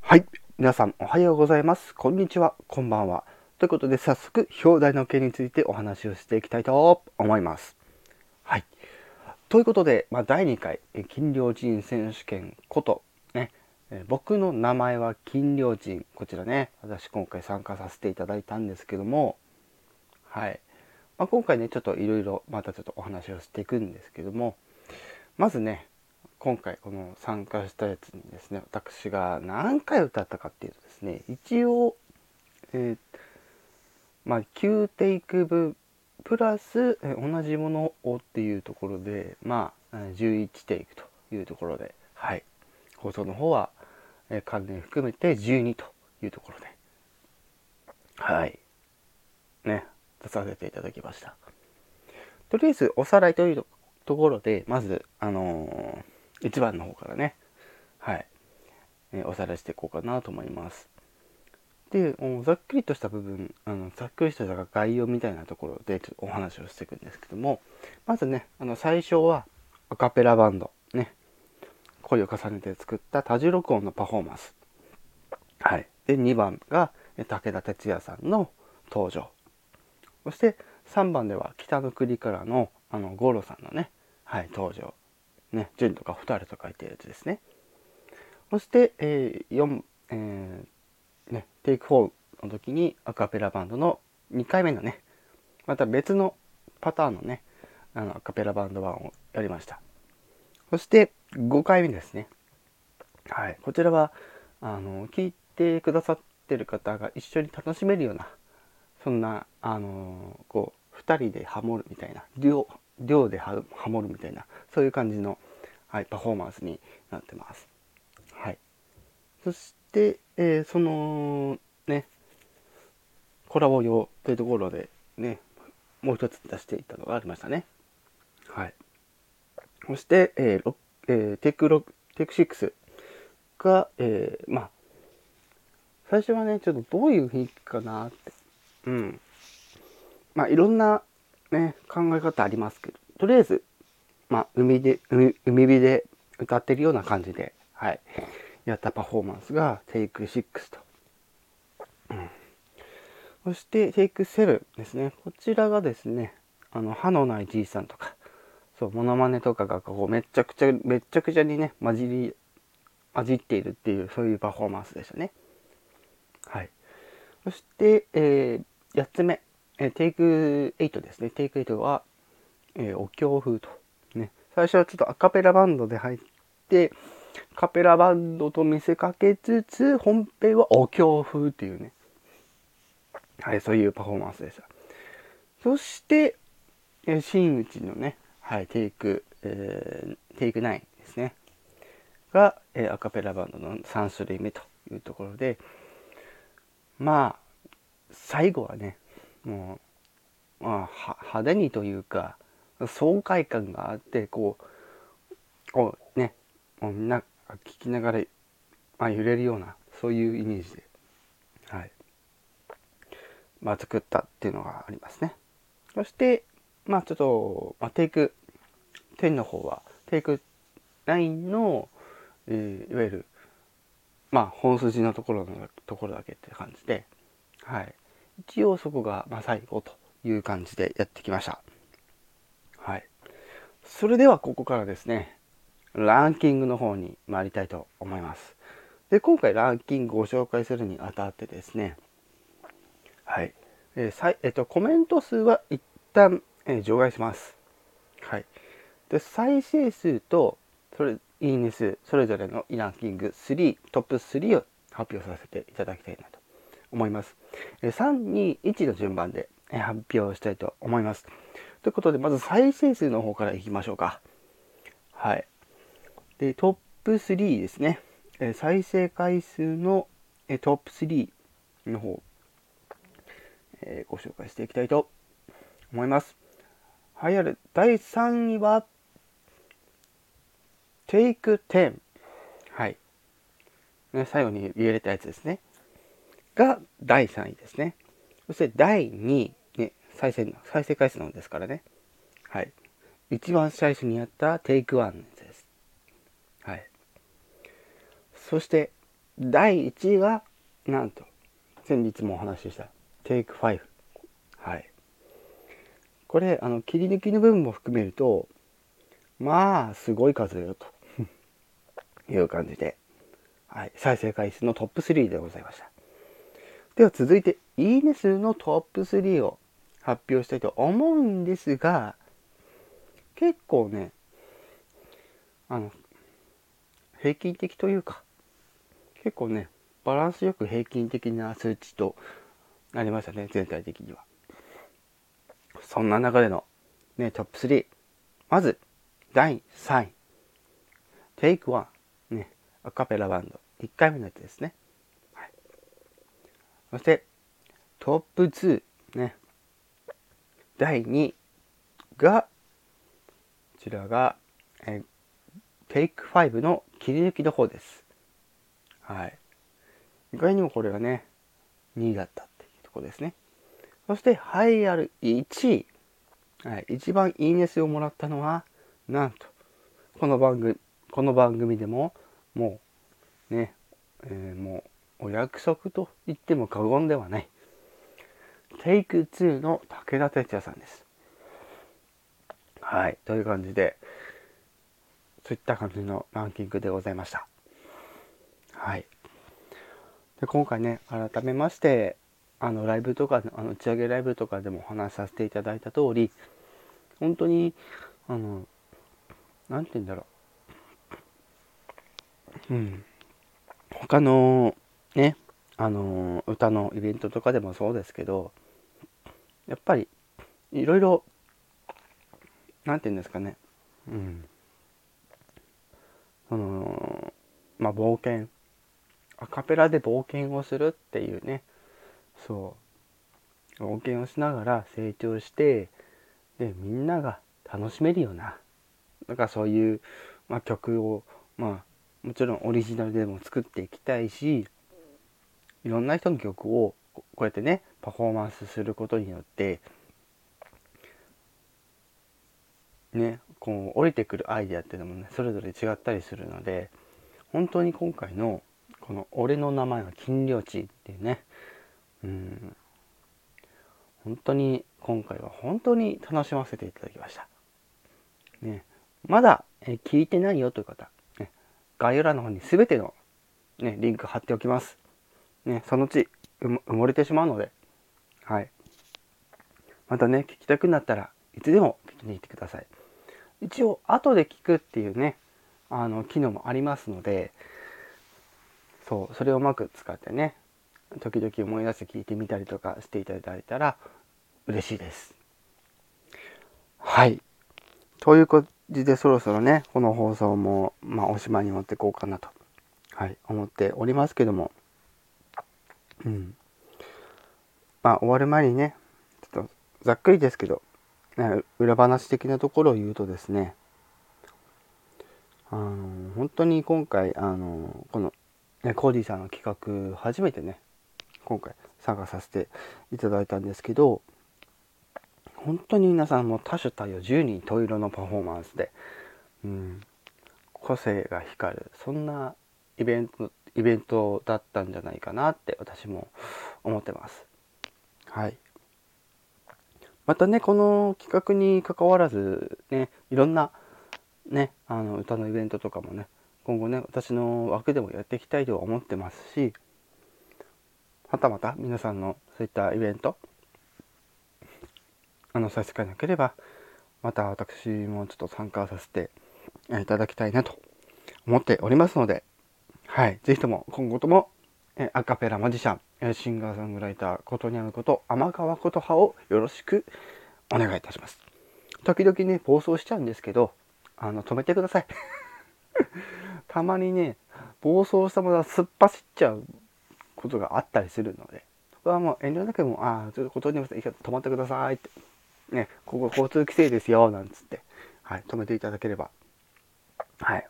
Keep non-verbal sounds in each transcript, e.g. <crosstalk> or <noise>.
はい。皆さん、おはようございます。こんにちは。こんばんは。ということで、早速、表題の件についてお話をしていきたいと思います。はい。ということで、まあ、第2回、金良人選手権こと、ね、僕の名前は金良人。こちらね、私今回参加させていただいたんですけども、はい。まあ、今回ね、ちょっといろいろまたちょっとお話をしていくんですけども、まずね、今回この参加したやつにですね、私が何回歌ったかっていうとですね、一応、えー、まあ、9テイク分プラス、え同じものをっていうところで、まあ、11テイクというところで、はい、放送の方は、え関連含めて12というところで、はい、ね、出させていただきました。とりあえずおさらいというところで、まず、あのー、1番の方からね、はい、えー、おさらいしていこうかなと思います。で、ざっくりとした部分、あのざっくりとした概要みたいなところでちょっとお話をしていくんですけども、まずね、あの最初はアカペラバンド、ね、声を重ねて作った多重録音のパフォーマンス。はい。で、2番が武田鉄矢さんの登場。そして3番では北の国からのあの五郎さんのね、はい、登場。ね、純とか二人と書いてるやつですね。そして、えー、4、えー、ね、テイク4の時にアカペラバンドの2回目のね、また別のパターンのね、あのアカペラバンド版をやりました。そして5回目ですね。はい、こちらはあの聞いてくださってる方が一緒に楽しめるようなそんなあのこう2人でハモるみたいな量量でハモるみたいなそういう感じの、はい、パフォーマンスになってます。はい、そして、えー、そのねコラボ用というところでねもう一つ出していったのがありましたね。はい、そして、えーえー、テイク6テイク6が、えー、まあ最初はねちょっとどういう雰囲気かなってうん。まあいろんなね、考え方ありますけど、とりあえず、まあ海で、海海辺で歌ってるような感じで、はい、やったパフォーマンスがテイク6と。うん、そしてテイク7ですね。こちらがですね、あの、歯のないじいさんとか、そう、モノマネとかがこうめちゃくちゃ、めちゃくちゃにね、混じり、混じっているっていう、そういうパフォーマンスでしたね。はい。そして、えー、8つ目、えー、テイク8ですね。テイク8は、えー、お経風と。ね。最初はちょっとアカペラバンドで入って、カペラバンドと見せかけつつ、本編はお経風っていうね。はい、そういうパフォーマンスでした。そして、えー、真打ちのね、はい、テイク、えー、テイク9ですね。が、えー、アカペラバンドの3種類目というところで、まあ最後はねもう、まあ、派手にというか爽快感があってこうこうねもうみんな聞きながら、まあ、揺れるようなそういうイメージで、はいまあ、作ったっていうのがありますね。そしてまあちょっと、まあ、テイク10の方はテイク9の、えー、いわゆるまあ本筋のところのところだけって感じで、はい。一応そこが、ま、最後という感じでやってきました。はい。それではここからですね、ランキングの方に参りたいと思います。で、今回ランキングご紹介するにあたってですね、はい。えー、さえっ、と、コメント数は一旦、えー、除外します。はい。で、再生数と、それ、いいね数それぞれのランキング3トップ3を発表させていただきたいなと思います。3、2、1の順番で発表したいと思います。ということで、まず再生数の方からいきましょうか。はい。で、トップ3ですね。再生回数のトップ3の方、えご紹介していきたいと思います。はい、ある第3位は、Take 10。はい。最後に入れたやつですね。が第3位ですね。そして第2位、ね、再生、再生回数のですからね。はい。一番最初にやったテイクワンです。はい。そして、第1位が、なんと、先日もお話ししたテイク5。はい。これ、あの、切り抜きの部分も含めると、まあ、すごい数だよと <laughs> いう感じで、はい、再生回数のトップ3でございました。では続いて、いいね数のトップ3を発表したいと思うんですが、結構ね、あの、平均的というか、結構ね、バランスよく平均的な数値となりましたね、全体的には。そんな中での、ね、トップ3。まず、第3位。Take One。ね、アカペラバンド。1回目のやつですね。そして、トップ2。ね。第2位が、こちらが、え Take 5の切り抜きの方です。はい。意外にもこれがね、2位だったっていうところですね。そして、栄えある1位。はい。一番いいね数をもらったのは、なんと、この番組、この番組でも、もう、ね、えー、もう、お約束と言っても過言ではない。テイク2の武田鉄矢さんです。はい。という感じで、そういった感じのランキングでございました。はい。で今回ね、改めまして、あの、ライブとか、あの、打ち上げライブとかでもお話しさせていただいた通り、本当に、あの、なんて言うんだろう。うん。他の、ね、あの、歌のイベントとかでもそうですけど、やっぱり、いろいろ、なんて言うんですかね。うん。その、まあ、冒険。アカペラで冒険をするっていうね。そう。冒険をしながら成長して、で、みんなが楽しめるようなだかそういう、まあ、曲を、まあ、もちろんオリジナルでも作っていきたいしいろんな人の曲をこうやってねパフォーマンスすることによってねこう降りてくるアイデアっていうのもねそれぞれ違ったりするので本当に今回のこの「俺の名前は金領地」っていうねうん本当に今回は本当に楽しませていただきました。ね、まだ、え聞いてないよという方、ね、概要欄の方に全ての、ね、リンク貼っておきます。ね、そのうち埋もれてしまうので、はい。またね、聞きたくなったらいつでも聞きに行ってください。一応、後で聞くっていうね、あの、機能もありますので、そう、それをうまく使ってね、時々思い出して聞いてみたりとかしていただいたら嬉しいです。はい。という感じでそろそろね、この放送も、まあ、おしまいに持っていこうかなと、はい、思っておりますけども、うん。まあ、終わる前にね、ちょっとざっくりですけど、裏話的なところを言うとですね、あの本当に今回、あのこの、ね、コーディさんの企画、初めてね、今回参加させていただいたんですけど、本当に皆さんも多種多様10人十色のパフォーマンスで、うん、個性が光るそんなイベントイベントだったんじゃないかなって私も思ってます。はい。またねこの企画に関わらずねいろんなねあの歌のイベントとかもね今後ね私の枠でもやっていきたいと思ってますしはたまた皆さんのそういったイベントあの差し支えなければまた私もちょっと参加させていただきたいなと思っておりますので、はい、ぜひとも今後ともえアカペラマジシャンシンガーソングライターことにゃむこと天川琴葉をよろしくお願いいたします。時々ね暴走しちゃうんですけどあの止めてください。<laughs> たまにね暴走したものはすっ走っちゃうことがあったりするのでそれはもう遠慮なくもああちょっとことにゃむさん止まってくださいってね、ここ交通規制ですよ、なんつって、はい、止めていただければ、はい、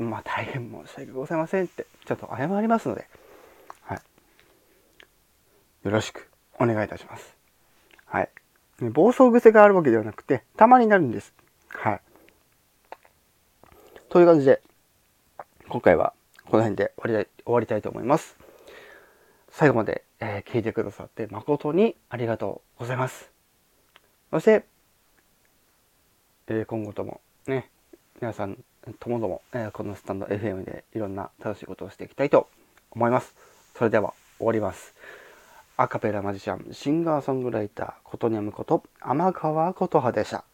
まあ大変申し訳ございませんって、ちょっと謝りますので、はい、よろしくお願いいたします。はい。暴走癖があるわけではなくて、たまになるんです。はい。という感じで、今回はこの辺で終わりたい終わりたいと思います。最後まで、えー、聞いてくださって誠にありがとうございます。そして、えー、今後ともね、皆さんともども、えー、このスタンド FM でいろんな楽しいことをしていきたいと思います。それでは終わります。アカペラマジシャン、シンガーソングライター、ことにゃむこと、天川琴葉でした。